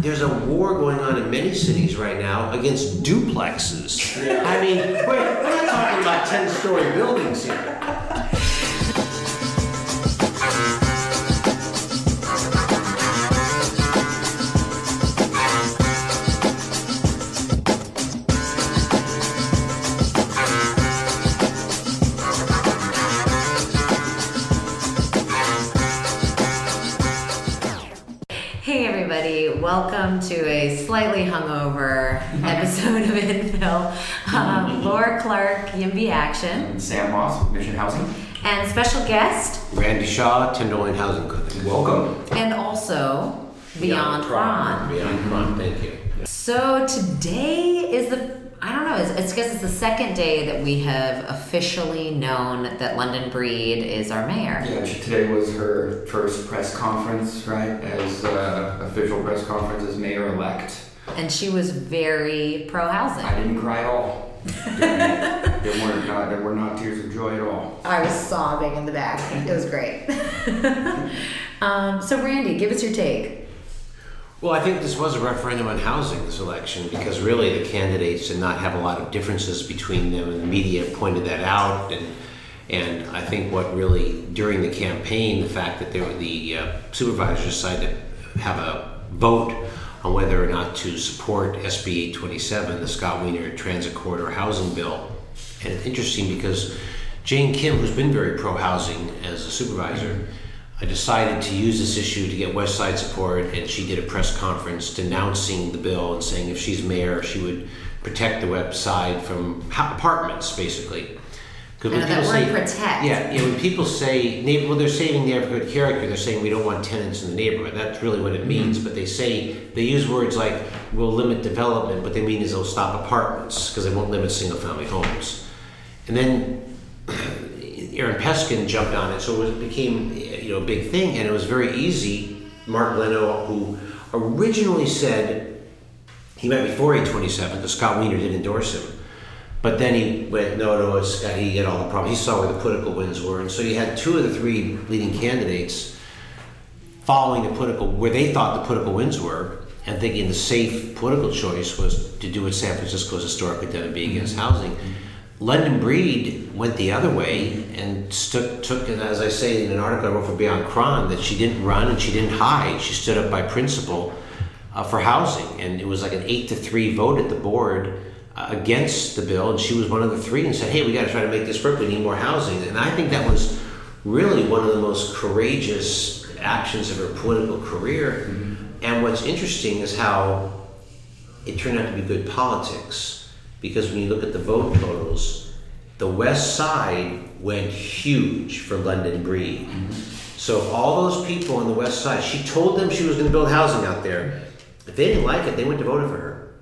there's a war going on in many cities right now against duplexes. I mean, we're, we're not talking about 10 story buildings here. Of Infill. Um, Laura Clark, Yimby Action, Sam Moss with Mission Housing. and special guest, Randy Shaw, Tenderloin Housing Company. Welcome. and also Beyond Ron. Beyond Prawn, thank you. So today is the I don't know. It's, it's because it's the second day that we have officially known that London Breed is our mayor. Yeah, today was her first press conference, right, as uh, official press conference as mayor-elect. And she was very pro housing. I didn't cry at all. there, were not, there were not tears of joy at all. I was sobbing in the back. It was great. um, so, Randy, give us your take. Well, I think this was a referendum on housing, this election, because really the candidates did not have a lot of differences between them, and the media pointed that out. And, and I think what really, during the campaign, the fact that there were the uh, supervisors decided to have a vote on whether or not to support SB 827, the Scott Wiener Transit Corridor Housing Bill. And it's interesting because Jane Kim, who's been very pro housing as a supervisor, I decided to use this issue to get West Side support, and she did a press conference denouncing the bill and saying if she's mayor, she would protect the West Side from apartments, basically. Because know that word protect. yeah, yeah, when people say neighbor, well, they're saving neighborhood character. They're saying we don't want tenants in the neighborhood. That's really what it mm-hmm. means. But they say they use words like we'll limit development. What they mean is they'll stop apartments because they won't limit single-family homes. And then Aaron Peskin jumped on it, so it became you know a big thing, and it was very easy. Mark Leno, who originally said he met before 827, because Scott Wiener did endorse him. But then he went, no, no, it's got, he had all the problems. He saw where the political winds were. And so you had two of the three leading candidates following the political, where they thought the political winds were, and thinking the safe political choice was to do what San Francisco's historically done and be against housing. London Breed went the other way and took, took, and as I say in an article I wrote for Beyond Chron, that she didn't run and she didn't hide. She stood up by principle uh, for housing, and it was like an eight to three vote at the board against the bill, and she was one of the three and said, "Hey, we got to try to make this work. We need more housing." And I think that was really one of the most courageous actions of her political career. Mm-hmm. And what's interesting is how it turned out to be good politics because when you look at the vote totals, the West Side went huge for London Breed. Mm-hmm. So all those people on the West Side, she told them she was going to build housing out there. If they didn't like it, they went to vote for her.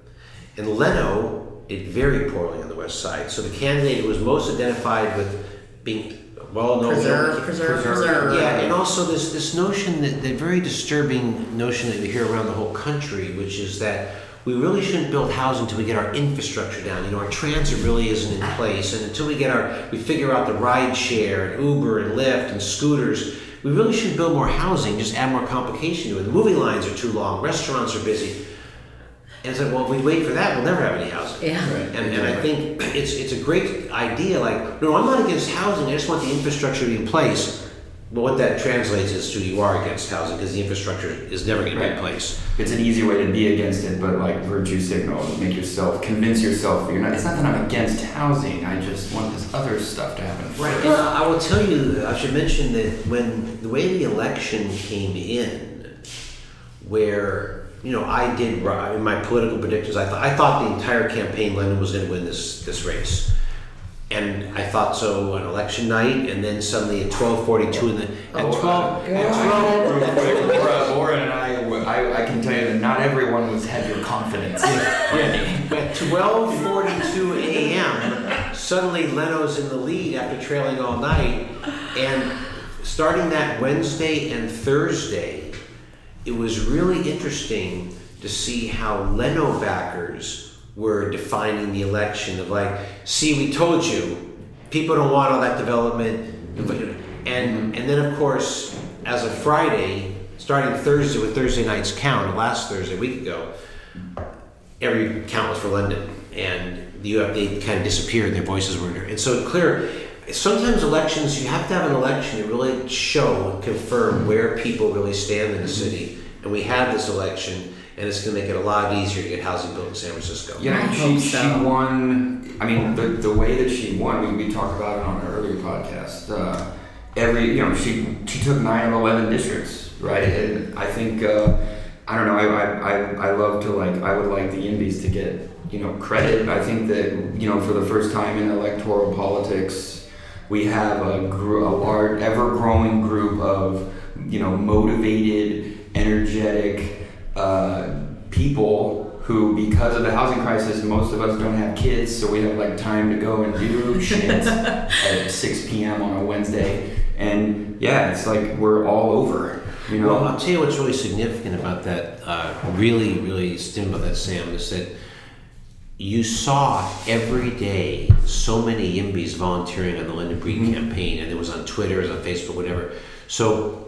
And Leno did very poorly on the West Side. So the candidate who was most identified with being well known Preserve, preserve, preserve. yeah, and also this this notion that the very disturbing notion that we hear around the whole country, which is that we really shouldn't build housing until we get our infrastructure down. You know, our transit really isn't in place, and until we get our we figure out the ride share and Uber and Lyft and scooters, we really shouldn't build more housing. Just add more complication to it. The moving lines are too long. Restaurants are busy. And it's like, well, if we wait for that, we'll never have any housing. Yeah. And, and I think it's it's a great idea. Like, no, I'm not against housing. I just want the infrastructure to be in place. But what that translates is to you are against housing because the infrastructure is never going to be in place. It's an easy way to be against it, but like virtue signal, make yourself, convince yourself that you're not. It's not that I'm against housing. I just want this other stuff to happen. Right. And I I will tell you, I should mention that when the way the election came in, where you know I did in my political predictions, I thought I thought the entire campaign Leno was going to win this this race, and I thought so on election night, and then suddenly at twelve forty two in the at Oh, twelve uh, at twelve. Laura, Laura and I, I, I can tell you that not everyone was had your confidence. At 12:42 a.m., suddenly Leno's in the lead after trailing all night, and starting that Wednesday and Thursday, it was really interesting to see how Leno backers were defining the election of like, see, we told you, people don't want all that development, and and then of course, as of Friday, starting Thursday with Thursday nights count, last Thursday, a week ago, every count was for London, and have they kind of disappeared. Their voices were, and so clear. Sometimes elections, you have to have an election to really show and confirm where people really stand in the city. And we had this election, and it's going to make it a lot easier to get housing built in San Francisco. Yeah, I she, hope she won. I mean, the, the way that she won, we, we talked about it on an earlier podcast. Uh, every, you know, she she took nine of eleven districts, right? And I think, uh, I don't know, I, I, I, I love to like, I would like the Yimbys to get, you know, credit. I think that, you know, for the first time in electoral politics, we have a, gr- a large, ever growing group of, you know, motivated, energetic uh, people who, because of the housing crisis, most of us don't have kids, so we have like time to go and do shit at 6 p.m. on a Wednesday. And yeah, it's like we're all over, you know. Well, I'll tell you what's really significant about that, uh, really, really stim about that, Sam, is that you saw every day so many Yimbys volunteering on the London Breed Mhm. campaign, and it was on Twitter, it was on Facebook, whatever. So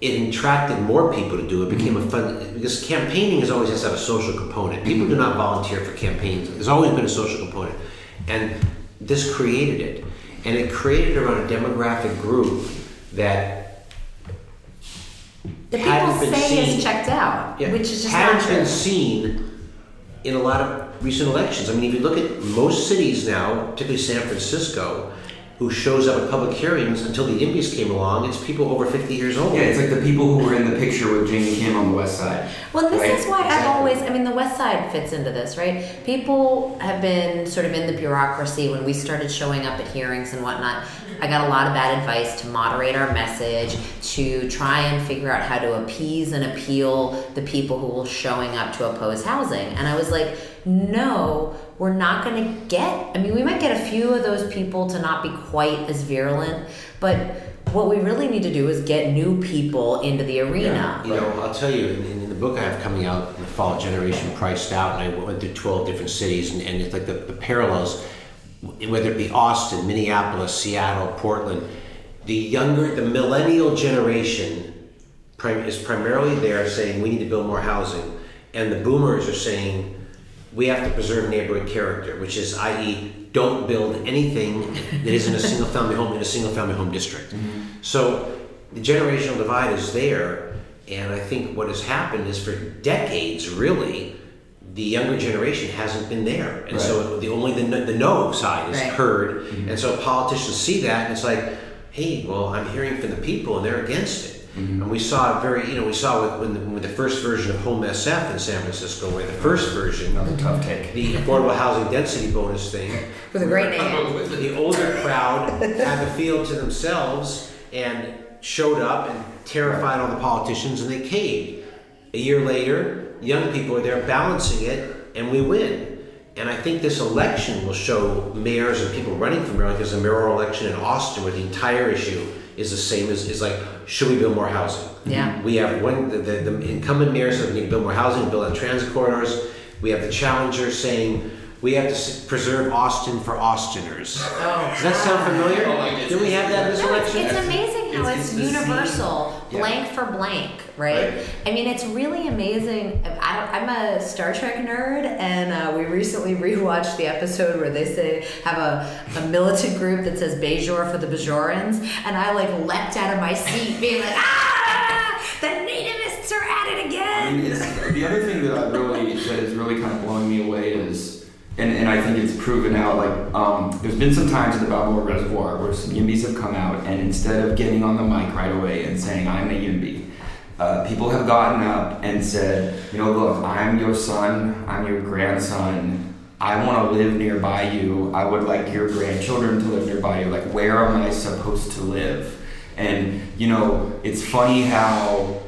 it attracted more people to do it. Became a fun because campaigning is always has to have a social component. People do not volunteer for campaigns. There's always been a social component, and this created it, and it created around a demographic group that The hadn't people say seen. is checked out, Yeah. which is just hadn't not true. been seen in a lot of recent elections. I mean, if you look at most cities now, particularly San Francisco, who shows up at public hearings until the Yimbys came along, it's people over 50 years old. yeah, it's like the people who were in the picture with Jane Kim on the West Side. Well, this Right, is why I've always, I mean, the West Side fits into this, right? People have been sort of in the bureaucracy when we started showing up at hearings and whatnot. I got a lot of bad advice to moderate our message, to try and figure out how to appease and appeal the people who were showing up to oppose housing. And I was like, no, we're not going to get, I mean, we might get a few of those people to not be quite as virulent, but what we really need to do is get new people into the arena. You know, I'll tell you, in, in the book I have coming out in the fall, Generation Priced Out, and I went through 12 different cities, and, and it's like the, the parallels, whether it be Austin, Minneapolis, Seattle, Portland, the younger, the millennial generation prim- is primarily there saying we need to build more housing, and the boomers are saying we have to preserve neighborhood character, which is, i.e., don't build anything that isn't a single family home in a single family home district. Mm-hmm. So the generational divide is there, and I think what has happened is for decades, really, the younger generation hasn't been there, and so the only the, no- the no side is Right. heard, mm-hmm. and so politicians see that, and it's like, hey, well, I'm hearing from the people, and they're against it. And we saw it very, you know, we saw it when the, when the first version of Home SF in San Francisco, where the first version, Another tough take. the affordable housing density bonus thing, With a great name. the older crowd had the field to themselves and showed up and terrified all the politicians and they caved. A year later, young people are there balancing it and we win. And I think this election will show mayors and people running for mayor, like there's a mayoral election in Austin where the entire issue is the same as is like, should we build more housing? Yeah. We have one, the, the, the incumbent mayor says we need to build more housing, build on transit corridors. We have the challenger saying we have to preserve Austin for Austiners. Oh, Does that sound familiar? Oh, Did we have that in this No, election? it's amazing how It's- it's, it's universal, Yeah. blank for blank, right? Right. I mean, it's really amazing. I, I'm a Star Trek nerd, and uh, we recently rewatched the episode where they say have a, a militant group that says Bajor for the Bajorans, and I like leapt out of my seat, being like, ah, the nativists are at it I again. mean, it's, the other thing that I really that is really kind of blowing me away is, and, and I think it's proven out. Like, um, there's been some times in the Balboa Reservoir where some Yimbys have come out, and instead of getting on the mic right away and saying I'm a Yimby, uh, people have gotten up and said, you know, look, I'm your son, I'm your grandson. I want to live nearby you. I would like your grandchildren to live nearby you. Like, where am I supposed to live? And you know, it's funny how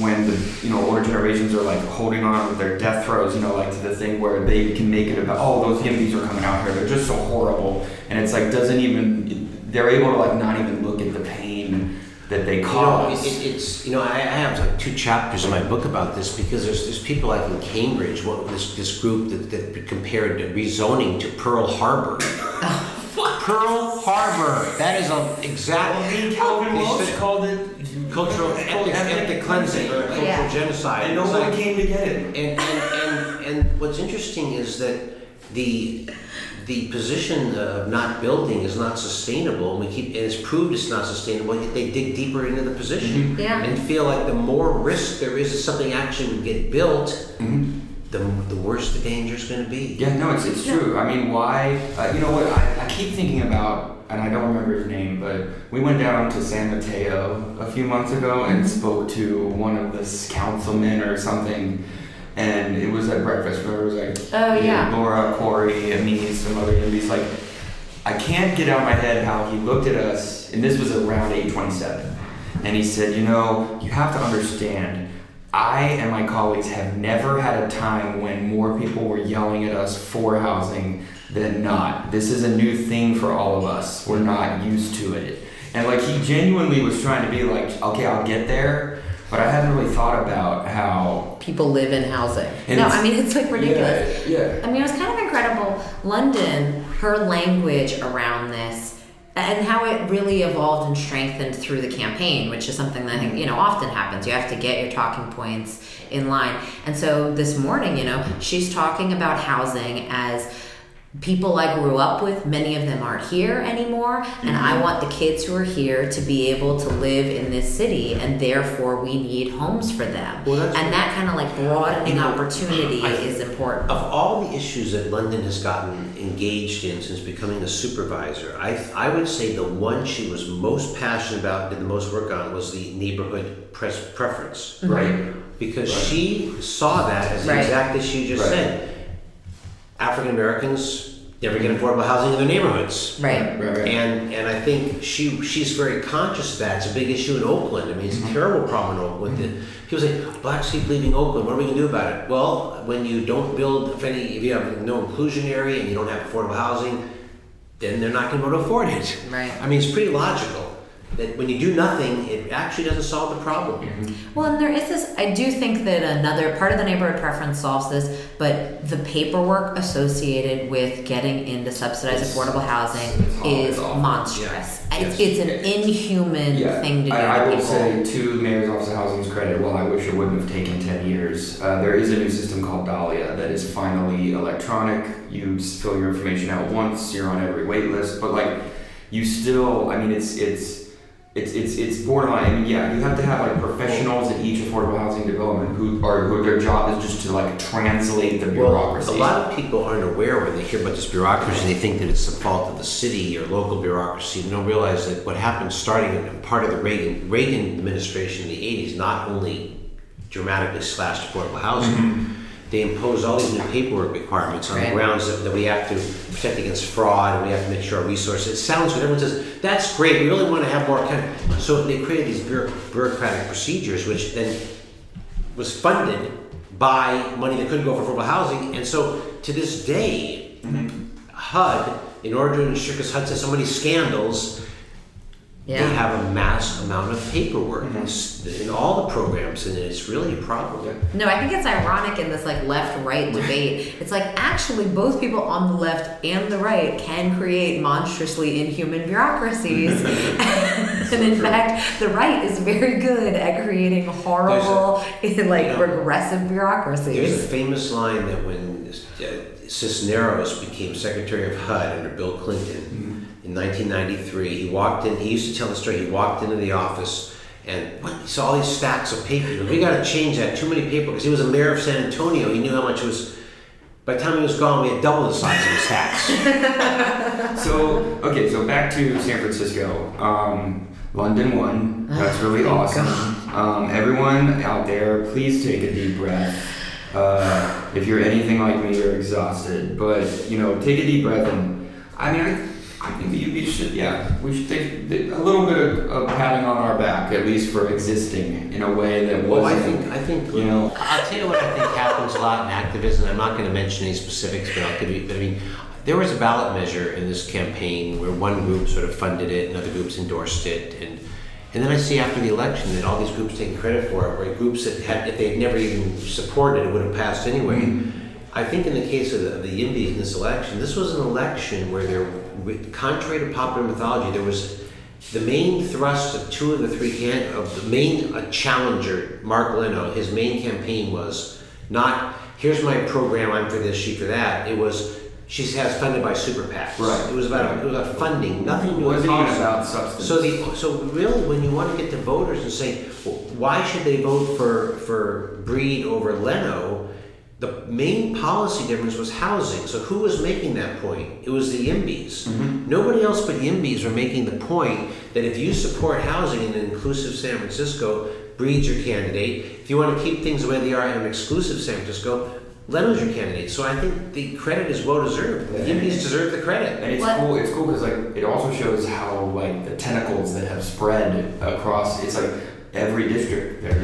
when the you know older generations are like holding on with their death throes, you know, like to the thing where they can make it about oh those Yimbys are coming out here, they're just so horrible, and it's like doesn't even they're able to like not even look at the pain that they You know, cause. it, it, it's you know I, I have like two chapters in my book about this because there's there's people like in Cambridge, what this this group that, that compared rezoning to Pearl Harbor. Oh, Pearl Harbor. That is a exact. Calvin They Welch called it cultural ethnic, ethnic cleansing or cultural Yeah. genocide. And no one like- came to get it. and, and, and, and what's interesting is that the the position of not building is not sustainable, and we keep and it's proved it's not sustainable. Yet they dig deeper into the position Yeah. and feel like the more risk there is that something actually would get built, the, the worse the danger is going to be. Yeah, no, it's, it's true. I mean, why? Uh, you know what? I, I keep thinking about, and I don't remember his name, but we went down to San Mateo a few months ago and mm-hmm. spoke to one of the councilmen or something. And it was at breakfast. where it was like Oh, yeah. Laura, Corey, and me, some other Yimbys. Like, I can't get out of my head how he looked at us, and this was around 827. And he said, You know, you have to understand, I and my colleagues have never had a time when more people were yelling at us for housing than not. This is a new thing for all of us. We're not used to it. And like, he genuinely was trying to be like, Okay, I'll get there. But I hadn't really thought about how. People live in housing. And no, I mean it's like ridiculous. Yeah, yeah. I mean, it was kind of incredible. London, her language around this, and how it really evolved and strengthened through the campaign, which is something that I think you know often happens. You have to get your talking points in line. And so this morning, you know, she's talking about housing as people I grew up with, many of them aren't here anymore, and I mm-hmm. want the kids who are here to be able to live in this city, and therefore we need homes for them. Well, that's- and that kind of like broadening You know, opportunity I- is important. Of all the issues that London has gotten engaged in since becoming a supervisor, I, I would say the one she was most passionate about, did the most work on, was the neighborhood press preference. Mm-hmm. Right. Because Right. she saw that as the Right. exact issue you just Right. said. African Americans never get affordable housing in their neighborhoods. Right. Right, right. And and I think she she's very conscious of that. It's a big issue in Oakland. I mean, it's a mm-hmm. terrible problem in Oakland. that mm-hmm. People say oh, blacks keep leaving Oakland. What are we gonna do about it? Well, when you don't build, if any, if you have no inclusionary and you don't have affordable housing, then they're not gonna be able to afford it. Right. I mean, it's pretty logical that when you do nothing, it actually doesn't solve the problem. Well, and there is this. I do think that another part of the neighborhood preference solves this, but the paperwork associated with getting into subsidized It's- affordable housing is monstrous. Yeah. It's, Yes. it's an inhuman Yeah, thing to do I, I will people. say to the mayor's office of housing's credit, well, I wish it wouldn't have taken ten years, uh, there is a new system called Dahlia that is finally electronic. You fill your information out once, you're on every wait list, but like you still, I mean, it's it's. It's, it's, it's borderline. I mean, yeah, you have to have like professionals at each affordable housing development who are who their job is just to like translate the bureaucracy. Well, a lot of people aren't aware when they hear about this bureaucracy. They think that it's the fault of the city or local bureaucracy. They don't realize that what happened starting in part of the Reagan Reagan administration in the '80s not only dramatically slashed affordable housing. Mm-hmm. They impose all these new paperwork requirements on Right. the grounds that, that we have to protect against fraud and we have to make sure our resources. It sounds good. Everyone says that's great. We really want to have more kind. Of, so they created these bureau- bureaucratic procedures, which then was funded by money that couldn't go for affordable housing. And so to this day, mm-hmm. HUD, in order to ensure, because HUD says so many scandals, Yeah. they have a mass amount of paperwork in all the programs, and it's really a problem. Yeah. No, I think it's ironic in this like left-right debate. It's like actually both people on the left and the right can create monstrously inhuman bureaucracies, and in fact, the right is very good at creating horrible, like you know, regressive bureaucracies. There's a famous line that when uh, Cisneros became Secretary of HUD under Bill Clinton in 1993, he walked in. He used to tell the story. He walked into the office and what, he saw all these stacks of paper. He goes, "We got to change that. Too many paper." Because he was a mayor of San Antonio. He knew how much was. By the time he was gone, we had double the size of his stacks. So okay, so back to San Francisco. Um, London won. That's really Oh, awesome. Um, everyone out there, please take a deep breath. Uh, if you're anything like me, you're exhausted. But you know, take a deep breath and I mean, I, I think we, we should, yeah, we should take a little bit of, of patting on our back, at least for existing in a way that was. Well, I think I think you know. I'll tell you what I think happens a lot in activism. I'm not going to mention any specifics, but I'll give you. But I mean, there was a ballot measure in this campaign where one group sort of funded it and other groups endorsed it, and and then I see after the election that all these groups taking credit for it, where groups that had, if they'd never even supported it, would have passed anyway. Mm-hmm. I think in the case of the, of the YIMBYs in this election, this was an election where there, with- contrary to popular mythology, there was the main thrust of two of the three can of the main uh, challenger, Mark Leno, his main campaign was not here's my program, I'm for this, she for that. It was she has funded by super PACs. Right. It was about it was about funding, nothing to do with wasn't even about substance. So the so really, when you want to get to voters and say, well, why should they vote for for Breed over Leno? The main policy difference was housing. So who was making that point? It was the YIMBYs. Mm-hmm. Nobody else but YIMBYs were making the point that if you support housing in an inclusive San Francisco, Breed's your candidate. If you want to keep things the way they are in an exclusive San Francisco, Leno's your candidate. So I think the credit is well deserved. The Yeah. YIMBYs deserve the credit. And it's What? cool. It's cool because like it also shows how like the tentacles that have spread across. It's like every district there's a group of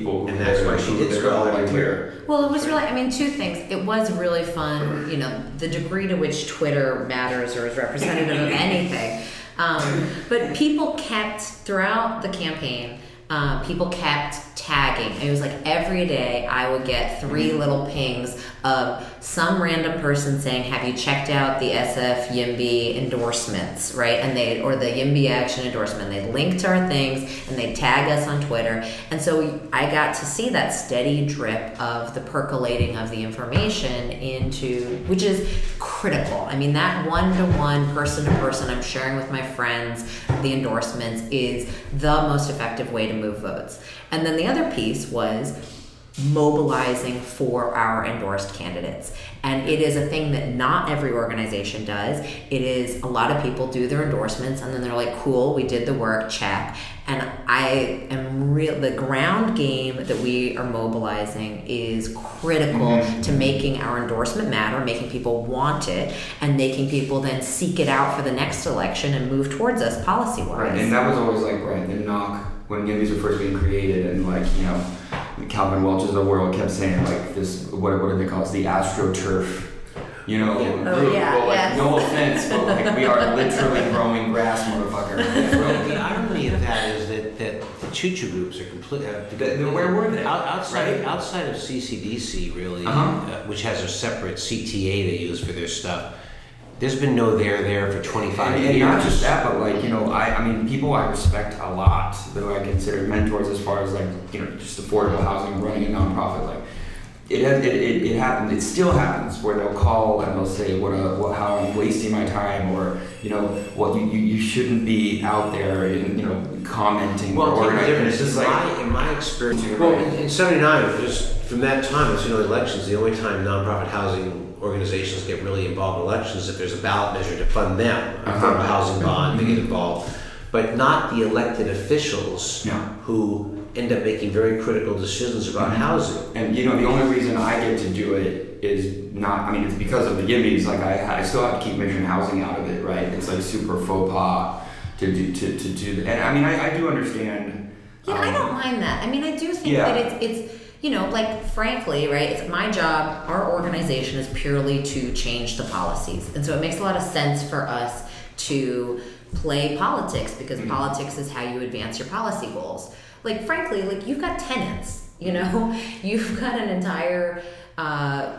people. And that's why she did they're well like here. here. Well, it was really, I mean, two things. It was really fun, you know, the degree to which Twitter matters or is representative of anything. Um, but people kept, throughout the campaign, uh, people kept tagging. It was like every day I would get three little pings of some random person saying, "Have you checked out the SF YIMBY endorsements?" Right, and they or the YIMBY Action endorsement. They link to our things and they tag us on Twitter, and so I got to see that steady drip of the percolating of the information into, which is critical. I mean, that one to one, person to person, I'm sharing with my friends the endorsements is the most effective way to move votes. And then the other piece was mobilizing for our endorsed candidates. And it is a thing that not every organization does. It is a lot of people do their endorsements and then they're like, cool, we did the work, check. And I am real, the ground game that we are mobilizing is critical mm-hmm. to making our endorsement matter, making people want it, and making people then seek it out for the next election and move towards us policy wise. Right, and that was always like right the knock when Yimbys were first being created, and like you know, Calvin Welch of the world kept saying like this. What what do they call it? The astroturf. You know, Oh, group. yeah, well, like, yes. no offense, but like we are literally growing grass, motherfucker. The irony of that is that, that the choo-choo groups are complete. Uh, The- the- where were they? Out, outside, Right. outside of CCDC, really, Uh-huh. uh, which has a separate CTA they use for their stuff. There's been no there there for 25 And, years. and not just that, but like you know, I I mean, people I respect a lot, that I consider mentors as far as like you know, just affordable housing, running a nonprofit. Like it has, it, it, it happens. It still happens where they'll call and they'll say what a what how I'm wasting my time, or you know, what you, you, you shouldn't be out there and you know commenting Well, or take the organizing. difference. It's just in, like my, in my experience, well, right. in, in '79, just from that time, it's you know elections. The only time nonprofit housing organizations get really involved in elections if there's a ballot measure to fund them, a Uh-huh. affordable housing bond, they get involved, but not the elected officials No. who end up making very critical decisions about Mm-hmm. housing. And you know, the only reason I get to do it is not. I mean, it's because of the Yimbys. Like I, I still have to keep mission housing out of it, right? It's like super faux pas to do to, to do that. And I mean, I, I do understand. Yeah, I um, don't mind that. I mean, I do think Yeah. that it's it's you know, like frankly, right? It's my job. Our organization is purely to change the policies, and so it makes a lot of sense for us to play politics because Mhm. politics is how you advance your policy goals. Like frankly, like you've got tenants. You know, you've got an entire. Uh,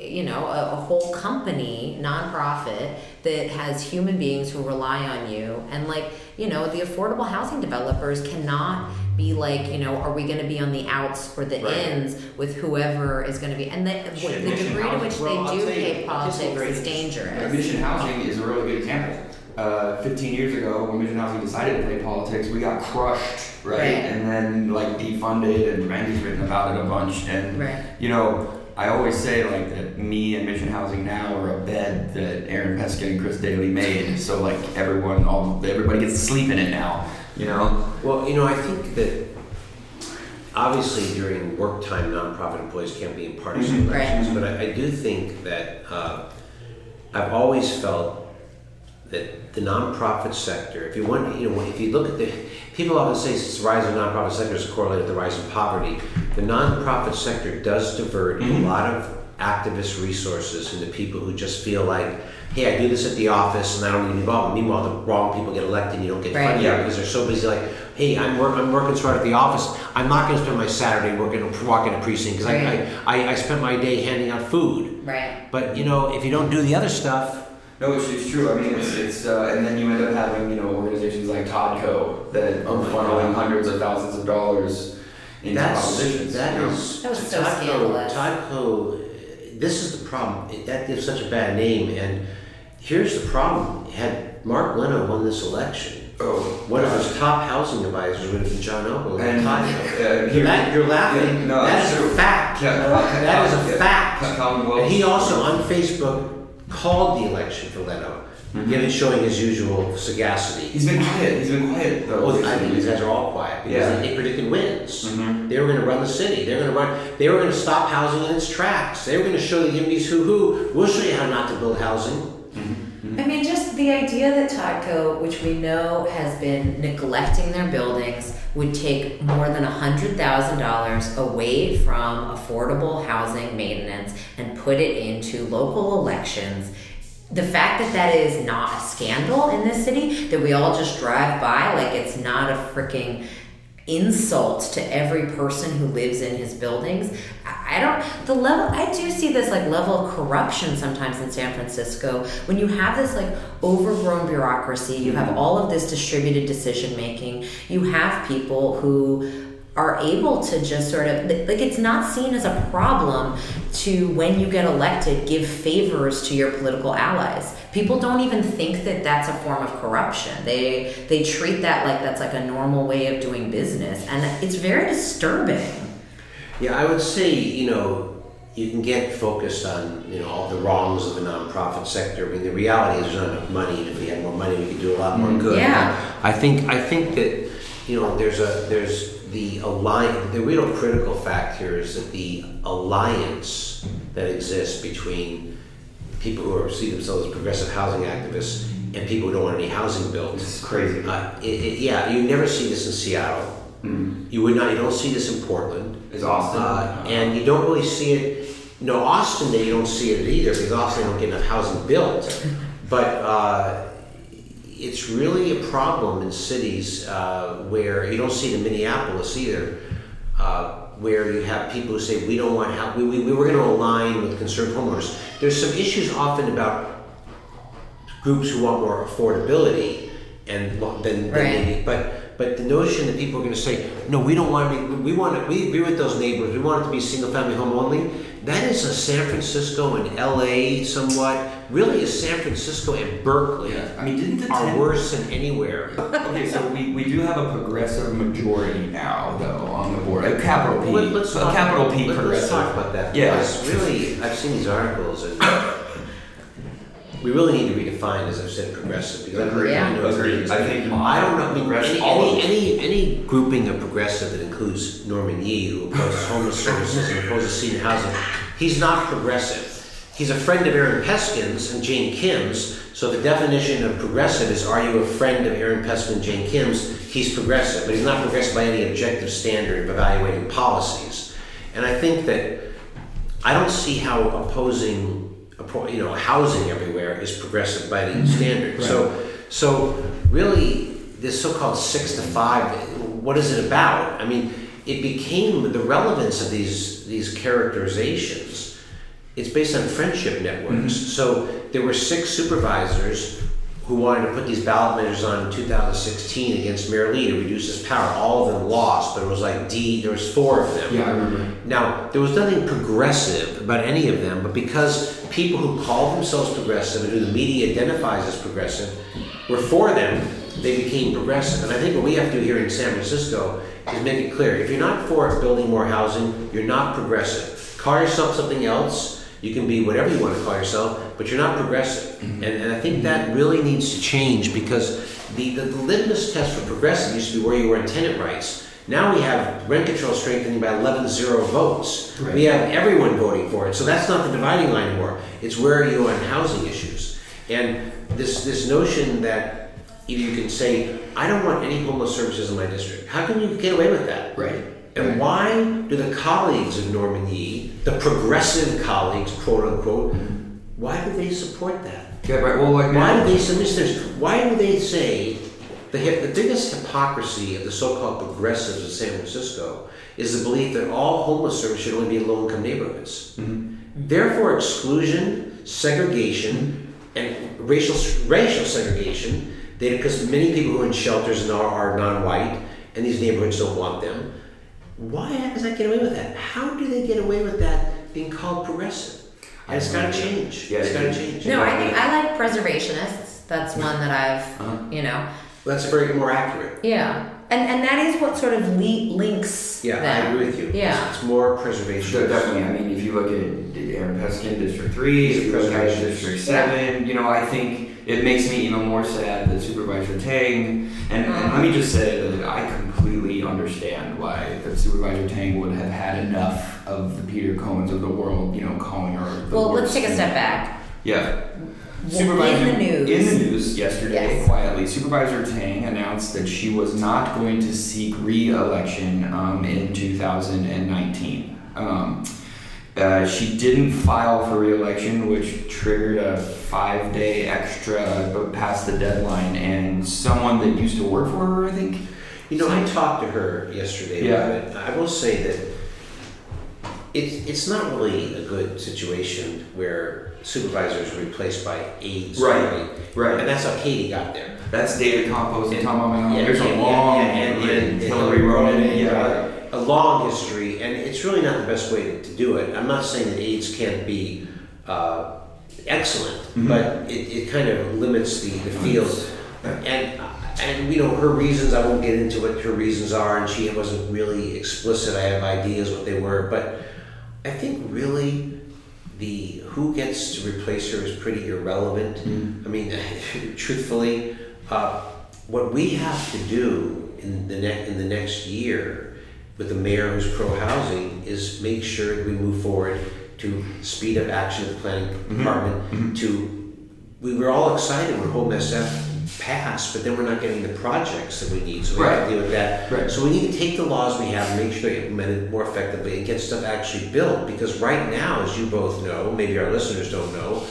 you know, a, a whole company, nonprofit that has human beings who rely on you. And like, you know, the affordable housing developers cannot be like, you know, are we going to be on the outs or the Right. ins with whoever is going to be? And the, Shit, the degree to which Well, they do pay politics is dangerous. Mission housing is a really good example. Uh, 15 years ago, when Mission Housing decided to play politics, we got crushed, right? Right. And then like defunded, and Randy's written about it a bunch. And Right. you know, I always say like that me and Mission Housing now are a bed that Aaron Peskin and Chris Daly made. So like everyone, all everybody gets to sleep in it now. You know. Well, you know, I think that obviously during work time, nonprofit employees can't be in partisan Mhm. elections, Right. but I, I do think that uh, I've always felt that the nonprofit sector, if you want, you know, if you look at the people often say the rise of the nonprofit sector is correlated with the rise in poverty. The nonprofit sector does divert Mhm. a lot of activist resources into people who just feel like, hey, I do this at the office and I don't need involved. Meanwhile, the wrong people get elected and you don't get Right. funded because they're so busy. Like, hey, I'm, work, I'm working so hard at the office. I'm not going to spend my Saturday working walking a precinct because Right. I, I, I, I spent my day handing out food. Right. But you know, if you don't do the other stuff, No, it's, it's true. I mean, it's, it's uh, and then you end up having you know organizations like Todco that Oh are my funneling God. hundreds of thousands of dollars into That's propositions. that you know? is That was so Todco- scandalous. Todco, this is the problem. That gives such a bad name, and here's the problem: had Mark Leno won this election, Oh, one of his top housing advisors would have been John Ogle. And, And uh, Todco. here- that, you're laughing. Yeah, no, that that's true. a fact. Cal- Cal- that is Cal- a yeah. fact. Cal- And he also on Facebook called the election for Leno, Mm-hmm. given showing his usual sagacity. He's been quiet. He's been quiet though. Well, I think these guys are all quiet because Yeah. they predicted wins. Mhm. They were going to run the city. They were going to run. They were going to stop housing in its tracks. They were going to show the Yimbys who who. We'll show you how not to build housing. I mean, just the idea that Todco, which we know has been neglecting their buildings, would take more than $100,000 away from affordable housing maintenance and put it into local elections. The fact that that is not a scandal in this city, that we all just drive by like it's not a freaking insult to every person who lives in his buildings. I I don't the level I do see this like level of corruption sometimes in San Francisco when you have this like overgrown bureaucracy, you have all of this distributed decision making, you have people who are able to just sort of like it's not seen as a problem to when you get elected give favors to your political allies people don't even think that that's a form of corruption they they treat that like that's like a normal way of doing business and it's very disturbing Yeah, I would say you know you can get focused on you know all the wrongs of the nonprofit sector. I mean, the reality is there's not enough money, and if we had more money, we could do a lot more mm. good. Yeah. I think I think that you know there's a there's the alliance. The real critical fact here is that the alliance that exists between people who are, see themselves as progressive housing activists and people who don't want any housing built. It's crazy. Uh, it, it, yeah, you never see this in Seattle. Mm. You would not. You don't see this in Portland. It's Austin? Uh, and you don't really see it. No, Austin, they don't see it either because Austin don't get enough housing built. But uh, it's really a problem in cities uh, where you don't see it in Minneapolis either, uh, where you have people who say we don't want how we, we, we were going to align with concerned homeowners. There's some issues often about groups who want more affordability and than, than Right. maybe, but but the notion that people are going to say no we don't want to be, we want to we agree with those neighbors we want it to be single family home only that is a San Francisco and LA somewhat really is San Francisco and Berkeley Yeah. I mean, didn't the are ten- worse than anywhere Okay, so we, we do have a progressive majority now, though, on the board. A capital P. Let- let's a talk- capital P let- progressive. Let's talk about that. Yeah. Because really, I've seen these articles, and we really need to redefine, as I've said, progressive. Because I've heard, Yeah. I know Agreed. I think I don't know. I mean, progressive- any, all any, any any grouping of progressive that includes Norman Yee, who opposes homeless services and opposes senior housing, he's not progressive. He's a friend of Aaron Peskin's and Jane Kim's. So the definition of progressive is: Are you a friend of Aaron Peskin and Jane Kim's? He's progressive, but he's not progressive by any objective standard of evaluating policies. And I think that I don't see how opposing, you know, housing everywhere is progressive by any mm-hmm. standard. So, so really, this so-called six to five, what is it about? I mean, it became the relevance of these these characterizations. It's based on friendship networks. Mm-hmm. So there were six supervisors who wanted to put these ballot measures on in 2016 against Mayor Lee to reduce his power. All of them lost, but it was like D. There was four of them. Yeah, I remember. Now, there was nothing progressive about any of them, but because people who call themselves progressive and who the media identifies as progressive were for them, they became progressive. And I think what we have to do here in San Francisco is make it clear if you're not for building more housing, you're not progressive. Call yourself something else. You can be whatever you want to call yourself, but you're not progressive. Mm-hmm. And, and I think that really needs to change because the, the, the litmus test for progressive used to be where you were in tenant rights. Now we have rent control strengthening by 11 0 votes. Right. We have everyone voting for it. So that's not the dividing line anymore. It's where are you on housing issues. And this, this notion that either you can say, I don't want any homeless services in my district. How can you get away with that? Right. And why do the colleagues of Norman Yee, the progressive colleagues, quote unquote, mm-hmm. why do they support that? Yeah, right. Well, like Why now- do uh, they submit this? Why do they say the, the biggest hypocrisy of the so-called progressives of San Francisco is the belief that all homeless service should only be in low-income neighborhoods. Mm-hmm. Therefore, exclusion, segregation, mm-hmm. and racial racial segregation. They because many people who are in shelters are non-white, and these neighborhoods don't want them. Why does that get away with that? How do they get away with that being called progressive? And it's got to change. Yeah, it's got to change. No, I think I like preservationists. That's one that I've, Uh-huh. you know, Well, that's very more accurate. yeah, and and that is what sort of le- links. Yeah, them. I agree with you. Yeah. it's, it's more preservation. So definitely, I mean, if you look at Aaron Peskin, District Three, He's a if you look at. District Seven, you know, I think it makes me even more sad that Supervisor Tang, and, and let me just say that I completely understand why that Supervisor Tang would have had enough of the Peter Cohens of the world, you know, calling her. The Well, let's take a step back. Yeah. Supervisor in the news. in the news yesterday, Yes. quietly, Supervisor Tang announced that she was not going to seek re-election um, in 2019. Um, uh, she didn't file for re-election, which triggered a five-day extra past the deadline. And someone that used to work for her, I think. You know, I talked to her yesterday Yeah. about it. I will say that it's it's not really a good situation where supervisors are replaced by aides. Right, really. right. And that's how Katie got there. That's David Campos and Tom Ammiano. Yeah, There's yeah, a long yeah, and, and, and Hillary Ronen. Yeah. right. a long history, and it's really not the best way to, to do it. I'm not saying that aides can't be uh, excellent, Mhm. but it, it kind of limits the, the field. And and you know her reasons. I won't get into what her reasons are, and she wasn't really explicit. I have ideas what they were, but I think really the who gets to replace her is pretty irrelevant. Mm-hmm. I mean, truthfully, uh, what we have to do in the ne- in the next year with the mayor who's pro housing is make sure that we move forward to speed up action of the planning mm-hmm. department. Mm-hmm. To we were all excited when Home SF passed, but then we're not getting the projects that we need, so we have to deal with that. Right. So we need to take the laws we have, and make sure they're implemented more effectively, and get stuff actually built. Because right now, as you both know, maybe our listeners don't know,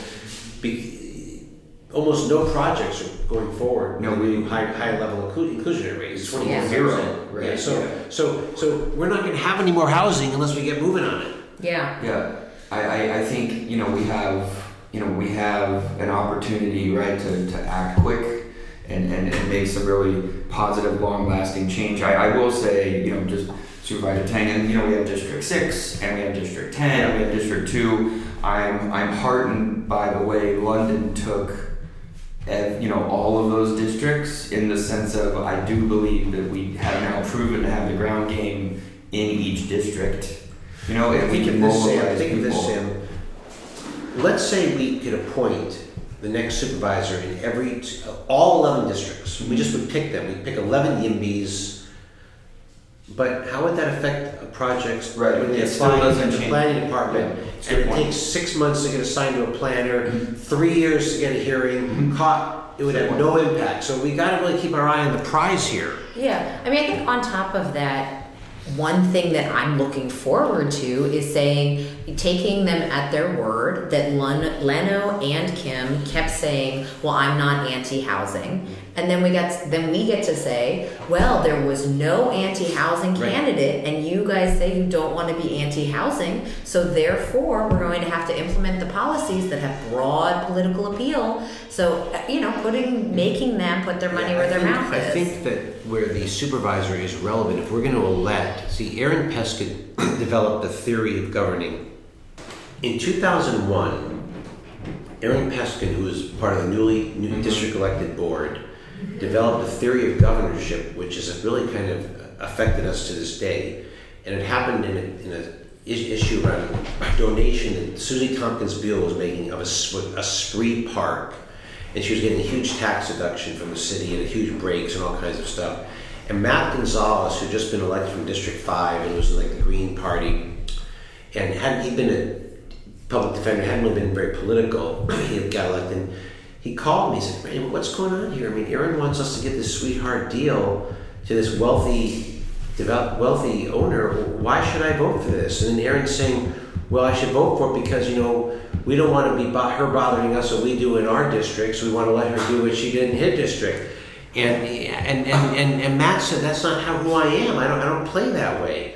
be, almost no projects are going forward. No, with we- high high level inclu- inclusionary rate. It's twenty Yeah. one Zero, percent. right, Yeah, so yeah. so so we're not going to have any more housing unless we get moving on it. Yeah. Yeah, I, I, I think you know we have you know we have an opportunity right to, to act quick and, and, and make some really positive, long lasting change. I, I will say you know just Supervisor Tang and you know we have District Six and we have District Ten and we have District Two. I'm I'm heartened by the way London took. ev- you know all of those districts in the sense of I do believe that we have now proven to have the ground game in each district. You know, if we can this, Sam. Think of this. Sam. Let's say we could appoint the next supervisor in every all eleven districts. We just would pick them. We'd pick eleven YIMBYs. But how would that affect a project's Right, when they it still apply doesn't in the planning department? Yeah, it's a and good it point. takes six months to get assigned to a planner, Mhm. three years to get a hearing. Mhm. Caught, it would Good have no impact. So we got to really keep our eye on the prize here. Yeah, I mean, I think on top of that, one thing that I'm looking forward to is saying, taking them at their word that Len- Leno and Kim kept saying, "Well, I'm not anti-housing," and then we got then we get to say, "Well, there was no anti-housing Right. candidate, and you guys say you don't want to be anti-housing, so therefore we're going to have to implement the policies that have broad political appeal." So uh, you know, putting making them put their money Yeah, where I their think, mouth is. I think that where the supervisor is relevant, if we're going to elect, see, Aaron Peskin developed a theory of governing. In 2001, Aaron Peskin, who was part of the newly new Mhm. district elected board, developed a theory of governorship, which has really kind of affected us to this day. And it happened in a, in a issue around a donation that Susie Tompkins Buell was making of a spree park and she was getting a huge tax deduction from the city and a huge breaks and all kinds of stuff. And Matt Gonzalez, who'd just been elected from District Five and was in like the Green Party, and hadn't he been a public defender, hadn't really been very political, he had got elected. He called me. He said, "Randy, what's going on here? I mean, Aaron wants us to get this sweetheart deal to this wealthy, develop, wealthy owner. Why should I vote for this?" And then Aaron's saying, "Well, I should vote for it because you know." We don't want to be bo- her bothering us what we do in our districts. We want to let her do what she did in his district. And and, and, and, and Matt said, that's not how who I am. I don't I don't play that way.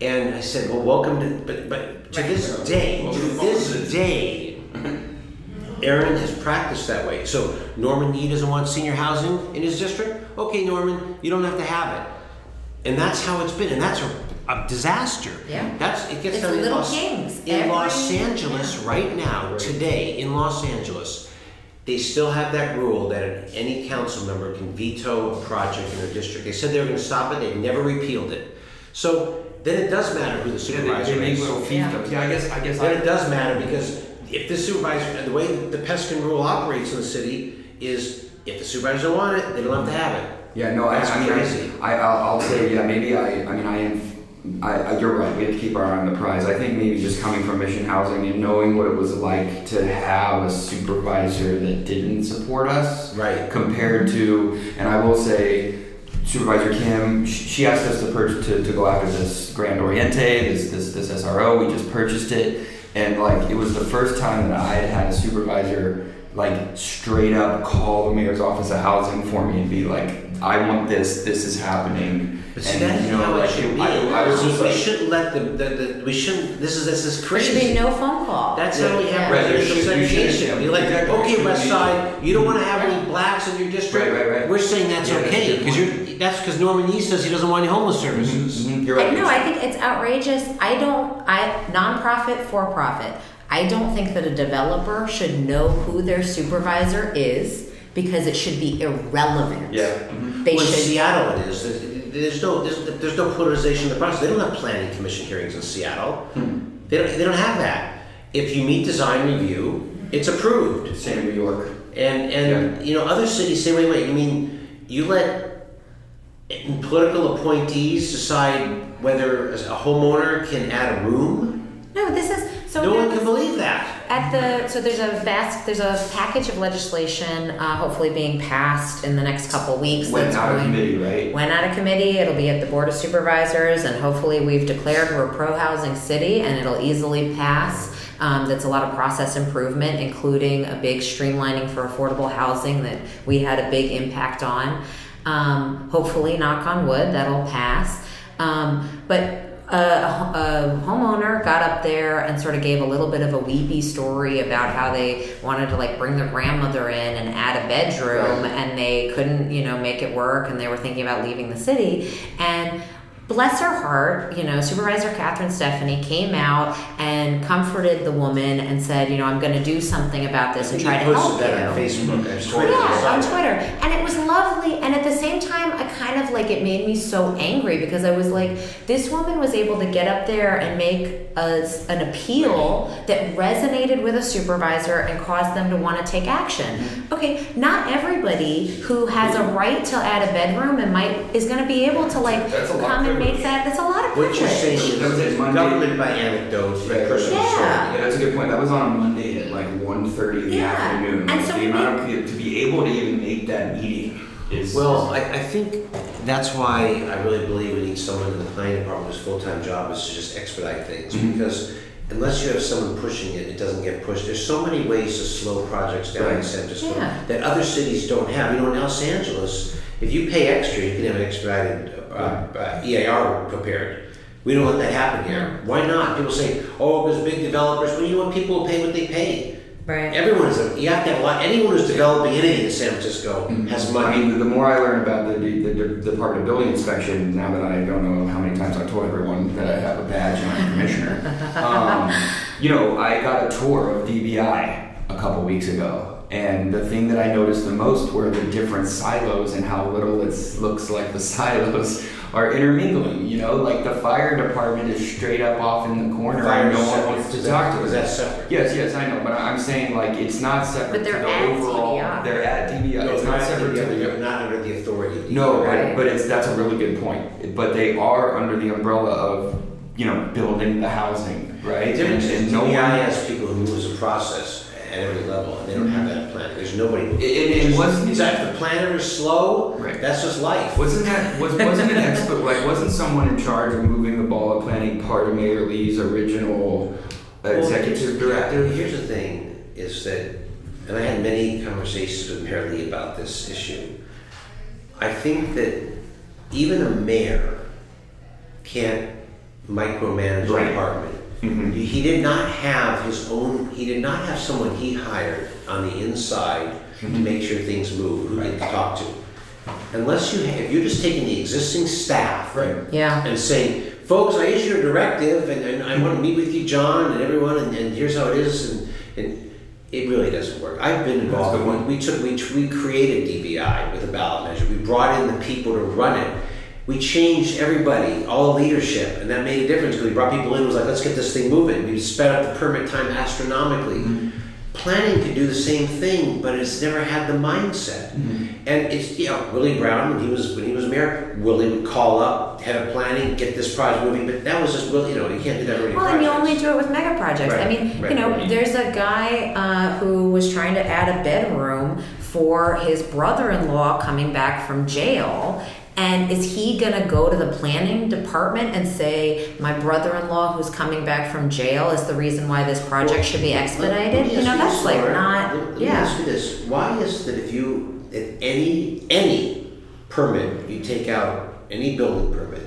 And I said, well, welcome to but but to this day, to this day, Aaron has practiced that way. So Norman Yee doesn't want senior housing in his district. Okay, Norman, you don't have to have it. And that's how it's been, and that's a, a disaster. Yeah. That's it gets It's done in Little Los, Kings. in Every- Los Angeles right now, today in Los Angeles. They still have that rule that any council member can veto a project in their district. They said they were going to stop it. They've never repealed it. So then it does matter who the Yeah, supervisor they, they is. little fiefdoms. Yeah, I guess I guess Then I, it does matter because if the supervisor, the way the Peskin rule operates in the city is if the supervisor don't want it, they don't have to have it. Yeah, no, I, That's I mean, crazy. I, I'll, I'll say, yeah, maybe I, I mean, I am, I, I, you're right, we have to keep our eye on the prize. I think maybe just coming from Mission Housing and knowing what it was like to have a supervisor that didn't support us. Right. Compared to, and I will say, Supervisor Kim, she asked us to purchase, to, to go after this Grand Oriente, this, this, this SRO, we just purchased it. And like, it was the first time that I had had a supervisor like straight up call the mayor's office of housing for me and be like, I want this, this is happening. But see, and that's you know, how it like, should be. I, I was just we like, shouldn't let them. The, the, we shouldn't. This is this is There crazy. should be no phone call. That's Yeah. how we have Right, there racial should- shouldn't, segregation. You're like, Exactly. Okay, shouldn't West be- Side, you don't want to have any blacks in your district. Right, right, right. We're saying that's Yeah, okay because you're. That's because Norman Yee says he doesn't want any homeless services. Mhm, you're right. I know. I think it's outrageous. I don't. I nonprofit for profit. I don't think that a developer should know who their supervisor is because it should be irrelevant. Yeah. mhm. They well, in should. Seattle, it is. There's- There's no there's, there's no polarization in the process. They don't have planning commission hearings in Seattle. Hmm. They don't they don't have that. If you meet design review, it's approved. Same in New York. And and you know other cities same way. wait you mean you let political appointees decide whether a homeowner can add a room? No, this is so. no one can believe that. At the so there's a vast there's a package of legislation uh, hopefully being passed in the next couple weeks. Went out of committee, right? Went out of committee. It'll be at the board of supervisors, and hopefully we've declared we're a pro housing city, and it'll easily pass. Um, that's a lot of process improvement, including a big streamlining for affordable housing that we had a big impact on. Um, hopefully, knock on wood, that'll pass. Um, but a, a homeowner got up there and sort of gave a little bit of a weepy story about how they wanted to like bring their grandmother in and add a bedroom Right. and they couldn't you know make it work and they were thinking about leaving the city and bless her heart you know supervisor catherine Stefani came out and comforted the woman and said you know i'm going to do something about this and try to help posted you that on Facebook. and Twitter. yeah, on Twitter. And it was lovely. And at the same time, I kind of like it made me so angry because I was like, this woman was able to get up there and make a, an appeal that resonated with a supervisor and caused them to want to take action. Mm-hmm. Okay, not everybody who has a right to add a bedroom and might is going to be able to like That's a lot of come and make privilege. that. That's a lot of What privilege. you're saying That was is Monday. government by anecdote, Right, right, personal Yeah. story. Yeah, that's a good point. That was on a Monday at like 1.30 in the Yeah. afternoon. And Like, so the we amount of to be able to even make that meeting is Well, I, I think that's why I really believe we need someone in the planning department whose full-time job is to just expedite things. Mhm. Because unless you have someone pushing it, it doesn't get pushed. There's so many ways to slow projects down in Right. San Francisco Yeah. that other cities don't have. You know, in Los Angeles, if you pay extra, you can have an expedited uh, uh, EIR prepared. We don't let that happen here. Why not? People say, "Oh, there's big developers." Well, you know what? People will pay what they pay. Right. Everyone is. A, you have to have a lot. Anyone who's developing anything in San Francisco has I money. mean, the more I learn about the, the, the Department of Building Inspection, now that I don't know how many times I've told everyone that I have a badge and I'm a commissioner, um, you know, I got a tour of DBI a couple weeks ago. And the thing that I noticed the most were the different silos and how little it looks like the silos are intermingling. You know, like the fire department is straight up off in the corner Fire and no one wants to talk that- to is us. that separate? Yes, yes, I know, but I'm saying like it's not separate But they're to the at overall. DBI. They're at DBI. No, it's not separate to they're not under the authority. of No, Right. but, but it's that's a really good point. But they are under the umbrella of you know building the housing, right? The difference And- is and no DBI one- has people who moves the process at every level, and they don't have that plan. There's nobody. It- it- it wasn't- the planner is slow. Right. That's just life. Wasn't that was wasn't an expert like wasn't someone in charge of moving the ball of planning part of Mayor Lee's original Well, executive directive? Here's the thing: is that, and I had many conversations with Mayor Lee about this issue. I think that even a mayor can't micromanage Right. a department. Mhm. He did not have his own. He did not have someone he hired on the inside to make sure things move. Who he could talk to. Unless you, if you're just taking the existing staff, Right. Yeah. and saying, folks, I issued a directive, and, and I want to meet with you, John, and everyone, and, and here's how it is, and, and it really doesn't work. I've been involved. That's a good We, we took, we, we created DBI with a ballot measure. We brought in the people to run it. We changed everybody, all the leadership, and that made a difference because we brought people in. It was like, let's get this thing moving. We sped up the permit time astronomically. Planning could do the same thing, but it's never had the mindset. And it's you know Willie Brown when he was when he was mayor, Willie would call up head of planning, get this project moving. But that was just Willie. You know you can't do that really. Well, and you only do it with mega projects. I mean, right, you know, right. there's a guy uh, who was trying to add a bedroom for his brother-in-law coming back from jail. And is he gonna go to the planning department and say, my brother-in-law who's coming back from jail is the reason why this project should be expedited? You know, that's like not, Let, let me yeah. ask you this: Why is that if you if any any permit you take out any building permit,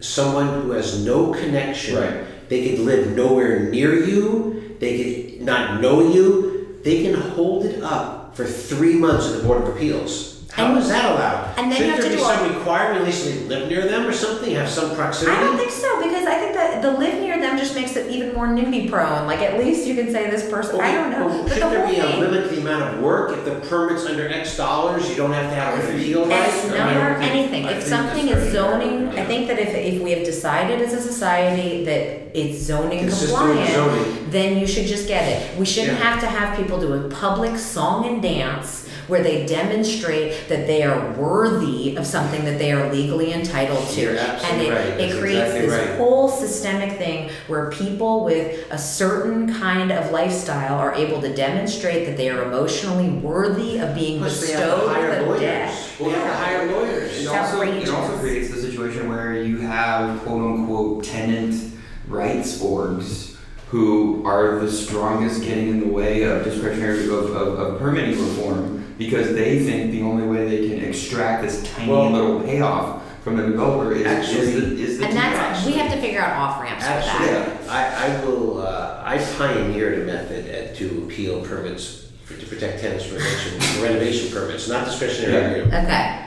someone who has no connection, Right. they could live nowhere near you, they could not know you, they can hold it up for three months at the Board of Appeals. How And- is that allowed? and then you Shouldn't have to there be do some requirement, at least they live near them or something, have some proximity? I don't think so because I think that the live near them just makes it even more NIMBY prone. Like at least you can say this person. I don't know, Well, but the Shouldn't there whole be a thing. limit to the amount of work? If the permit's under X dollars, you don't have to have a repeal right? It's I never think- anything. I If think something that's is very zoning. I think that if, if we have decided as a society that it's zoning Consistent with compliant, zoning. then you should just get it. We shouldn't Yeah. have to have people do a public song and dance where they demonstrate that they are worthy of something that they are legally entitled to. And it, right. it creates exactly this right. whole systemic thing where people with a certain kind of lifestyle are able to demonstrate that they are emotionally worthy of being Plus, they have to bestowed with a lawyers. debt. Well, to hire lawyers. It also, it also creates the situation where you have quote unquote tenant rights orgs who are the strongest getting in the way of discretionary of, of, of permitting reform because they think the only way they can extract this tiny Well- little payoff from the developer is, Actually- is the, is the And that's, TRS. we have to figure out off ramps for Actually, that. I, I will, uh, I pioneered a method at, to appeal permits for, to protect tenants from renovation, renovation permits, not discretionary. Yeah. Okay.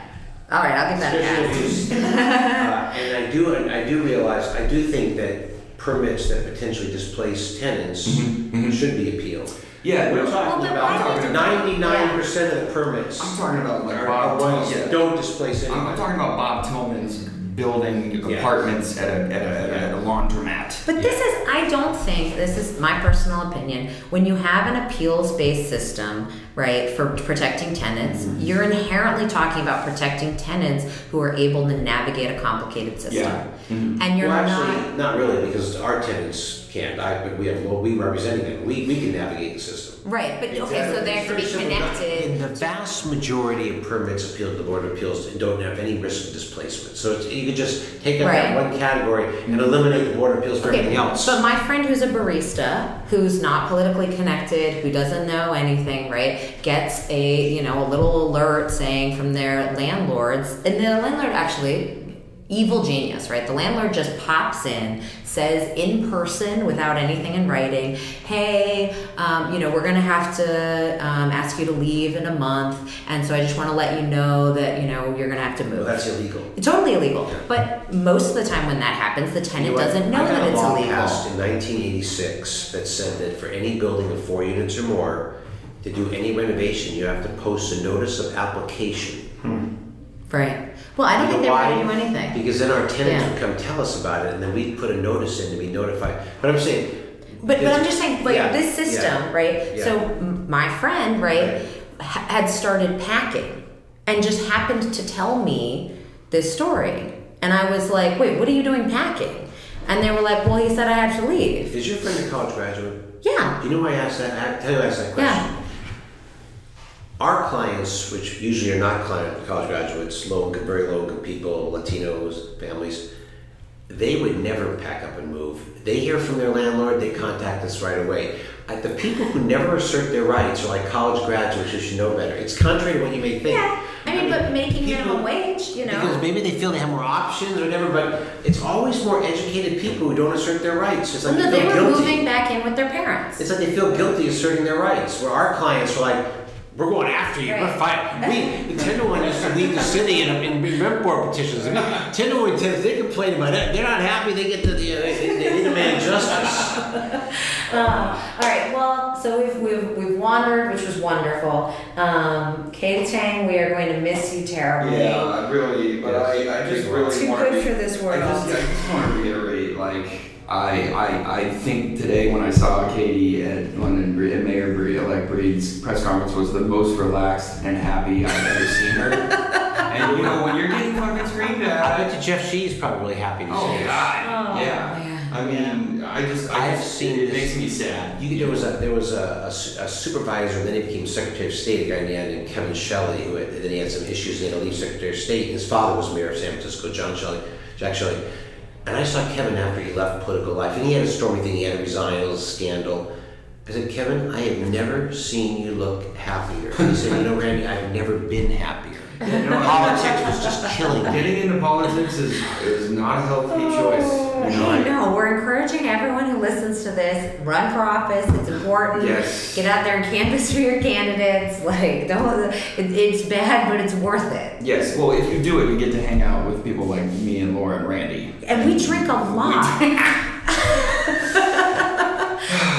All right, I'll give that a Discretionary pass. Uh, And I do, I do realize, I do think that permits that potentially displace tenants Mhm, mhm. should be appealed. Yeah, We're no, talking Well, but why about do you- ninety-nine percent of the permits I'm talking about like are Bob are ones Tillman. don't displace I'm, I'm anyone. talking about Bob Tillman's building Yeah. apartments at a, at a, at a, at a laundromat. But this is, I don't think, this is my personal opinion, when you have an appeals based system, right, for protecting tenants, Mm-hmm. you're inherently talking about protecting tenants who are able to navigate a complicated system. Yeah. Mhm. And you're well, not. actually, not really, because our tenants can't. I, but we have, well, we representing them. We, we can navigate the system. Right, but okay, so they have to be It's very simple. connected. In the vast majority of permits appealed to the Board of Appeals don't have any risk of displacement. So it's, you could just take out that Right. one category and eliminate the Board of Appeals for everything else. But my friend who's a barista, who's not politically connected, who doesn't know anything, right, gets a you know a little alert saying from their landlords, and the landlord actually. Evil genius, right? The landlord just pops in, says in person without anything in writing, "Hey, um, you know, we're gonna have to um, ask you to leave in a month, and so I just want to let you know that you know you're gonna have to move." Well, that's illegal. It's Totally illegal. Yeah. But most of the time when that happens, the You tenant doesn't know I got that a it's law illegal. passed in 1986 that said that for any building of four units or more, to do any renovation, you have to post a notice of application. Right. Well, I don't You think know they're why? going to do anything. Because then our tenants Yeah. would come tell us about it, and then we'd put a notice in to be notified. But I'm saying, But, but I'm just saying, like yeah, this system, yeah, right? yeah. So m- my friend, right, Right. ha- had started packing and just happened to tell me this story, and I was like, "Wait, what are you doing packing?" And they were like, "Well, he said I had to leave." is your friend a college graduate? Yeah. Do you know why I asked that? I tell you why I asked that Yeah. Our clients, which usually are not client college graduates, low income, very low income people, Latinos, families, they would never pack up and move. They hear from their landlord, they contact us right away. The people who never assert their rights are like college graduates who should know better. It's contrary to what you may think. Yeah. I I mean, but making People- minimum wage, you know. Because maybe they feel they have more options or whatever, but it's always more educated people who don't assert their rights. It's like No, they they were guilty. moving back in with their parents. It's like they feel guilty asserting their rights. Where our clients are like, we're going after you. We're Right. fighting. We, the Tenderloin used to lead the city in, in rent board petitions. And Tenderloin tenants, they complain about it. They're not happy. They get the, the uh, they, they demand justice. Uh, all right. Well, so we've we've we've wandered, which was wonderful. Um, Katy Tang, we are going to miss you terribly. Yeah, I really, but I, I just really Too want good to. for this I world. just, I just want to reiterate, like, I, I, I think today when I saw Katy at London Bre- at Mayor Bre- elect Breed's press conference was the most relaxed and happy I've ever seen her. and you know, when you're getting fucking screamed I at, bet you Jeff Sheehy's probably really happy to oh see it. god, Oh, yeah. man. I mean, I just, I I have seen it, this- makes me sad. You, there was a there was a, a a supervisor, then he became Secretary of State. A guy named Kevin Shelley, who had, then he had some issues. and He had to leave Secretary of State. His father was mayor of San Francisco, John Shelley, Jack Shelley. And I saw Kevin after he left political life, and he had a stormy thing. He had to resign. A scandal. I said, Kevin, I have never seen you look happier. He said, You know, Randy, I've never been happier. You know, Politics was just killing me. Getting into politics is is not a healthy oh, choice. You know, Hey, I- no, we're encouraging everyone who listens to this, run for office. It's important. Yes. Get out there and canvass for your candidates. Like, don't. It, it's bad, but it's worth it. Yes, well, if you do it, you get to hang out with people like me and Laura and Randy. And we drink a lot.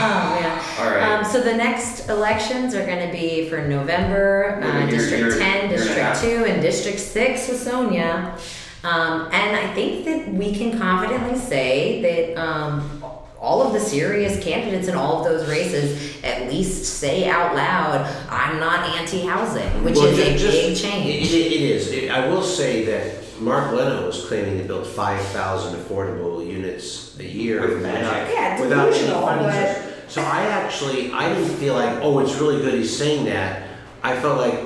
oh man. All right. Um, so the next elections are going to be for November, uh, You're- District you're- 10, you're District 2, and District 6 with Sonia. Um, and I think that we can confidently say that um, all of the serious candidates in all of those races at least say out loud, I'm not anti housing, which Well, is a ju- just- big change. It, it, it is. It- I will say that Mark Leno was claiming to build 5,000 affordable units a year With magic. Yeah, without any delusional, funding but- source. So I actually, I didn't feel like, oh, it's really good he's saying that. I felt like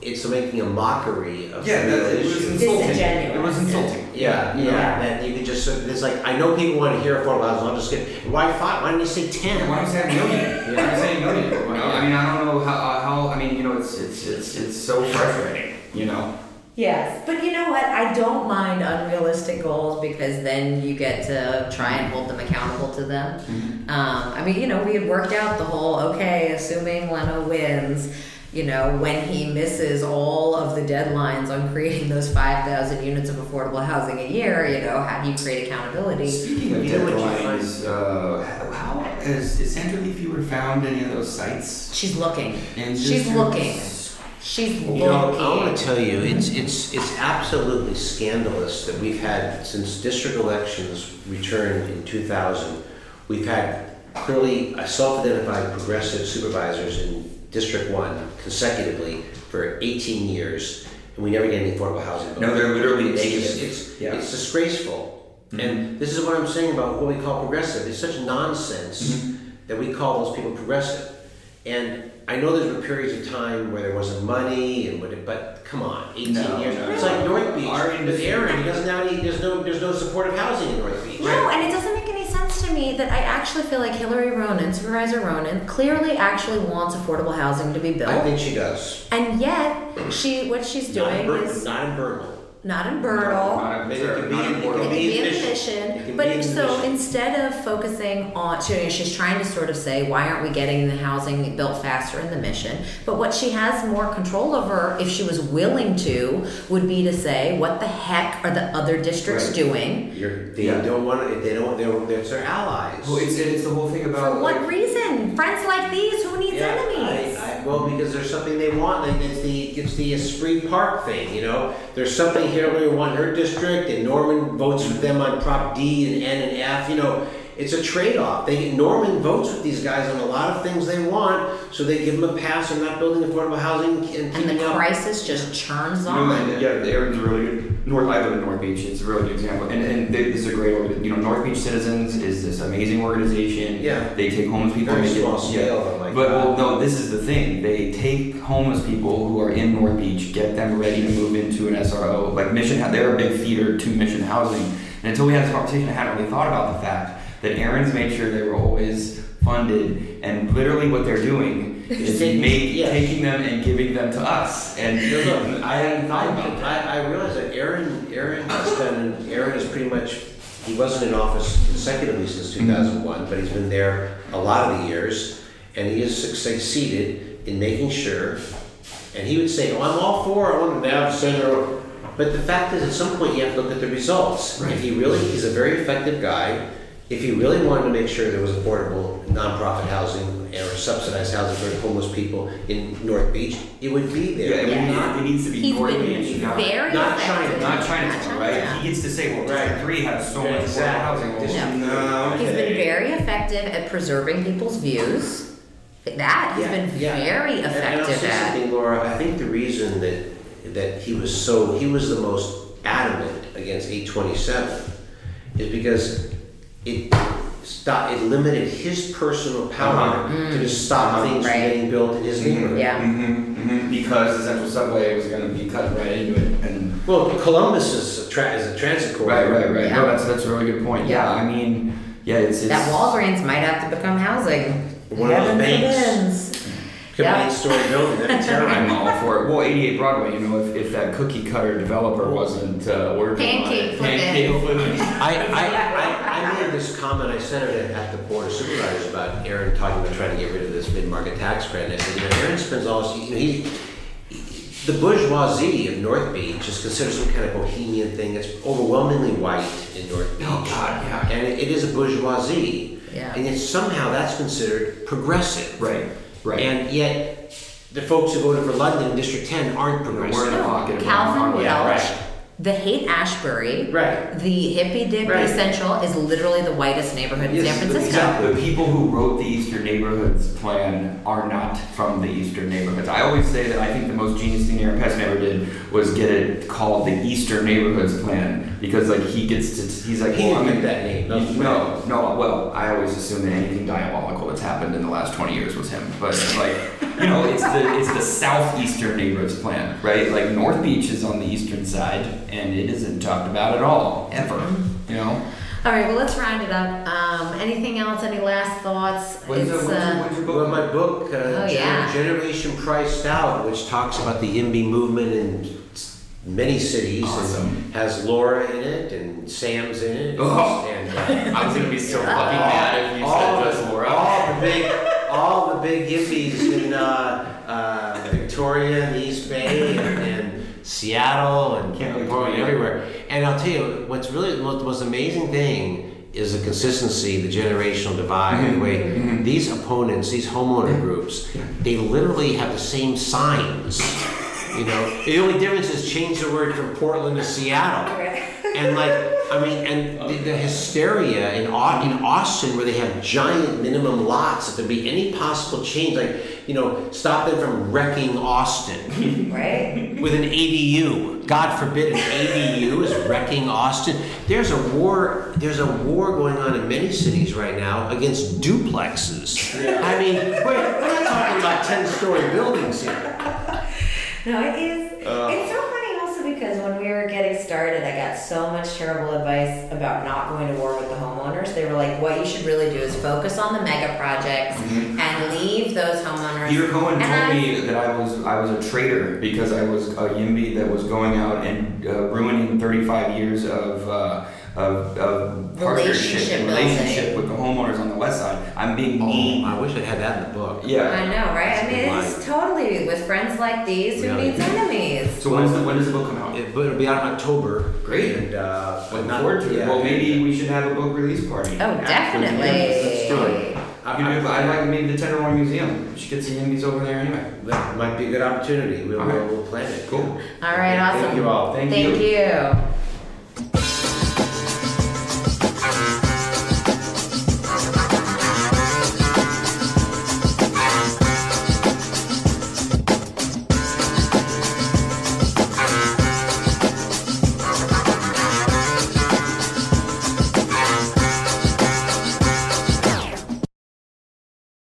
it's making a mockery of Yeah, some that, it was insulting. It was insulting. Yeah, yeah, Yeah. and you could just, it's like, I know people want to hear affordable housing, I'm just kidding. Why five? Why didn't you say 10? Why don't you say a million? Why don't you say a million? I mean, I don't know how, uh, how. I mean, you know, it's it's it's it's so frustrating. You know. Yes, but you know what? I don't mind unrealistic goals because then you get to try and hold them accountable to them. Um, I mean, you know, we had worked out the whole okay, assuming Leno wins, you know, when he misses all of the deadlines on creating those 5,000 units of affordable housing a year, you know, how do you create accountability? Speaking of You know you deadlines, uh, how has is Sandra Lee found any of those sites? She's looking. And She's just- looking. She's You know, I want looking. to tell you, it's it's it's absolutely scandalous that we've had since district elections returned in 2000. We've had clearly a self-identified progressive supervisors in District One consecutively for 18 years, and we never get any affordable housing. No, they're literally it's negative. just- it's Yeah. it's disgraceful. Mm-hmm. And this is what I'm saying about what we call progressive. It's such nonsense mm-hmm. that we call those people progressive. And I know there's been periods of time where there wasn't money and what, but come on, 18 No, years. no, it's no. like North Beach Our with industry- Aaron. He doesn't have any. There's no. There's no supportive housing in North Beach. No, and it doesn't make any sense to me that I actually feel like Hillary Ronen, Supervisor Ronen, clearly actually wants affordable housing to be built. I think she does. and yet, she what she's Not in, doing Bur- is not in Bernal. Not in Bernal. Not Maybe it could be in- a it It could could be be in the mission. It mission, can be in but so mission. instead of focusing on, she, she's trying to sort of say, why aren't we getting the housing built faster in the mission? But what she has more control over, if she was willing to, would be to say, what the heck are the other districts Right. doing? You're, they Yeah. don't want to. They don't. They're, they're their allies. Well, it's it's the whole thing about For what like, reason? Friends like these, who needs Yeah, enemies? I, I, well, because there's something they want. Like it's the it's the Esprit Park thing. You know, there's something Hillary won her district, and Norman votes with them on Prop D and N and F. You know, it's a trade-off. They get Norman votes with these guys on a lot of things they want, so they give them a pass on not building affordable housing and and the up. crisis just churns You know, on. and, yeah, Aaron's a really good. North, I live in North Beach. It's a really good example, and and they, this is a great organ. You know, North Beach Citizens is this amazing organization. Yeah. they take homeless people. Very and make small it, scale, Yeah. but like but well, uh, no, this is the thing. They take homeless people who are in North Beach, get them ready to move into an SRO. Like Mission, they're a big feeder to Mission Housing. And until we had this conversation, I hadn't really thought about the fact that Aaron's made sure they were always funded, and literally what they're doing is Taking- make, taking them and giving them to us. And look, I hadn't thought about that. I, I realize that Aaron, Aaron has done, Aaron is pretty much, he wasn't in office consecutively since Mm-hmm. two thousand one, but he's been there a lot of the years, and he has succeeded in making sure, and he would say, oh, I'm all for, I want to have the center, but the fact is, at some point, you have to look at the results. Right. If he really, he's a very effective guy, if he really wanted to make sure there was affordable nonprofit housing or subsidized housing for homeless people in North Beach, it would be Yeah, there. it, Yeah. Needs, it needs to be He's North been Beach, not, very not effective. China, not Chinatown, right? China. He gets to say, well, Right. Three has so much affordable Exactly. housing. Well, District- no, He's been okay. very effective at preserving people's views. That he's Yeah, been yeah. very And- and I'll effective say at. something, Laura. I think the reason that that he was so he was the most adamant against 827 is because it stopped. It limited his personal power Uh-huh. to just stop Uh-huh. things from Right. getting built in his Mhm. neighborhood. Yeah. Mhm, mhm, Because the central subway was going to be cut right into it, and Well, Columbus is a, tra- is a transit corridor. right, right, right. Yeah. No, that's that's a really good point. Yeah, Yeah. I mean, yeah, it's, it's That Walgreens might have to become housing. One of those Heaven banks. Forbids. Could Yeah. be eight-story building. That'd be terrible. I'm all for it. Well, 88 Broadway, you know, if, if that cookie cutter developer wasn't uh, working on Pancake it, flipping. pancake flipping. I, I, I, I made this comment, I sent it at the board of supervisors about Aaron talking about trying to get rid of this mid-market tax credit. And I said, you know, Aaron spends all his, you know, he, the bourgeoisie of North Beach is considered some kind of bohemian thing. It's overwhelmingly white in North Beach. Oh, God, yeah. And it, it is a bourgeoisie. Yeah. And yet somehow that's considered progressive. Right, right. And yet, the folks who voted for London in District 10 aren't We're progressive. in the pocket of Calvin Broadway. Yeah, right. the Haight Ashbury, Right. the hippie dippy Right. Central is literally the whitest neighborhood in San Francisco. exactly. The people who wrote the Eastern Neighborhoods plan are not from the Eastern Neighborhoods. I always say that I think the most genius thing Aaron Peskin ever did was get it called the Eastern Neighborhoods plan because like he gets to he's like He well, didn't I'm make that name. That was No, no. Well, I always assume that anything diabolical that's happened in the last twenty years was him. But like, you know, it's the it's the southeastern neighborhoods plan, right? Like North Beach is on the eastern side, and it isn't talked about at all ever. You know. All right, well, let's round it up. Um, anything else? Any last thoughts? When's, the, It's, when's, your- uh, when's your Well, my book, uh, Oh, Gener- yeah. Generation Priced Out, which talks about the YIMBY movement in s- many cities, Awesome. and has Laura in it and Sam's in it, Oh. and uh, I was gonna be so fucking mad if you all, said just Laura. all the big, all the big YIMBYs in uh, uh, Victoria and the East Bay and, and Seattle and Can't wait to Portland, meet you. everywhere. And I'll tell you, what's really the most, the most amazing thing is the consistency, the generational divide, Mm-hmm. the way these opponents, these homeowner groups, they literally have the same signs. You know, the only difference is change the word from Portland to Seattle. And like, I mean, and the, the hysteria in in Austin, where they have giant minimum lots, if there be any possible change, like you know, stop them from wrecking Austin right? with an ADU. God forbid an ADU is wrecking Austin. There's a war. There's a war going on in many cities right now against duplexes. I mean, we're, we're not talking about ten-story buildings here. No, it is. it's so funny also because when we were getting started, I got so much terrible advice about not going to war with the homeowners. They were like, what you should really do is focus on the mega projects and leave those homeowners. Peter Cohen And told I- me that I was I was a traitor because I was a YIMBY that was going out and uh, ruining 35 years of uh, of, of partnership Relationship and relationship with the homeowners on the west side. I'm being Oh, mean. I wish I'd had that in the book. Yeah. I know, right? I mean, That's a it's totally with friends like these who Really? needs enemies. So when's the, when does the book come out? It, it'll be out in October. Great. And uh, but Looking not- forward to it. Well, maybe we should have a book release party. Oh, definitely. Let's do it. I, You know, I, I'd like maybe the Tenderloin Museum. We should get some YIMBYs over there anyway. that might be a good opportunity. We'll, All right. we'll, we'll plan it. Cool. All right, awesome. Thank you all. Thank Thank you. you.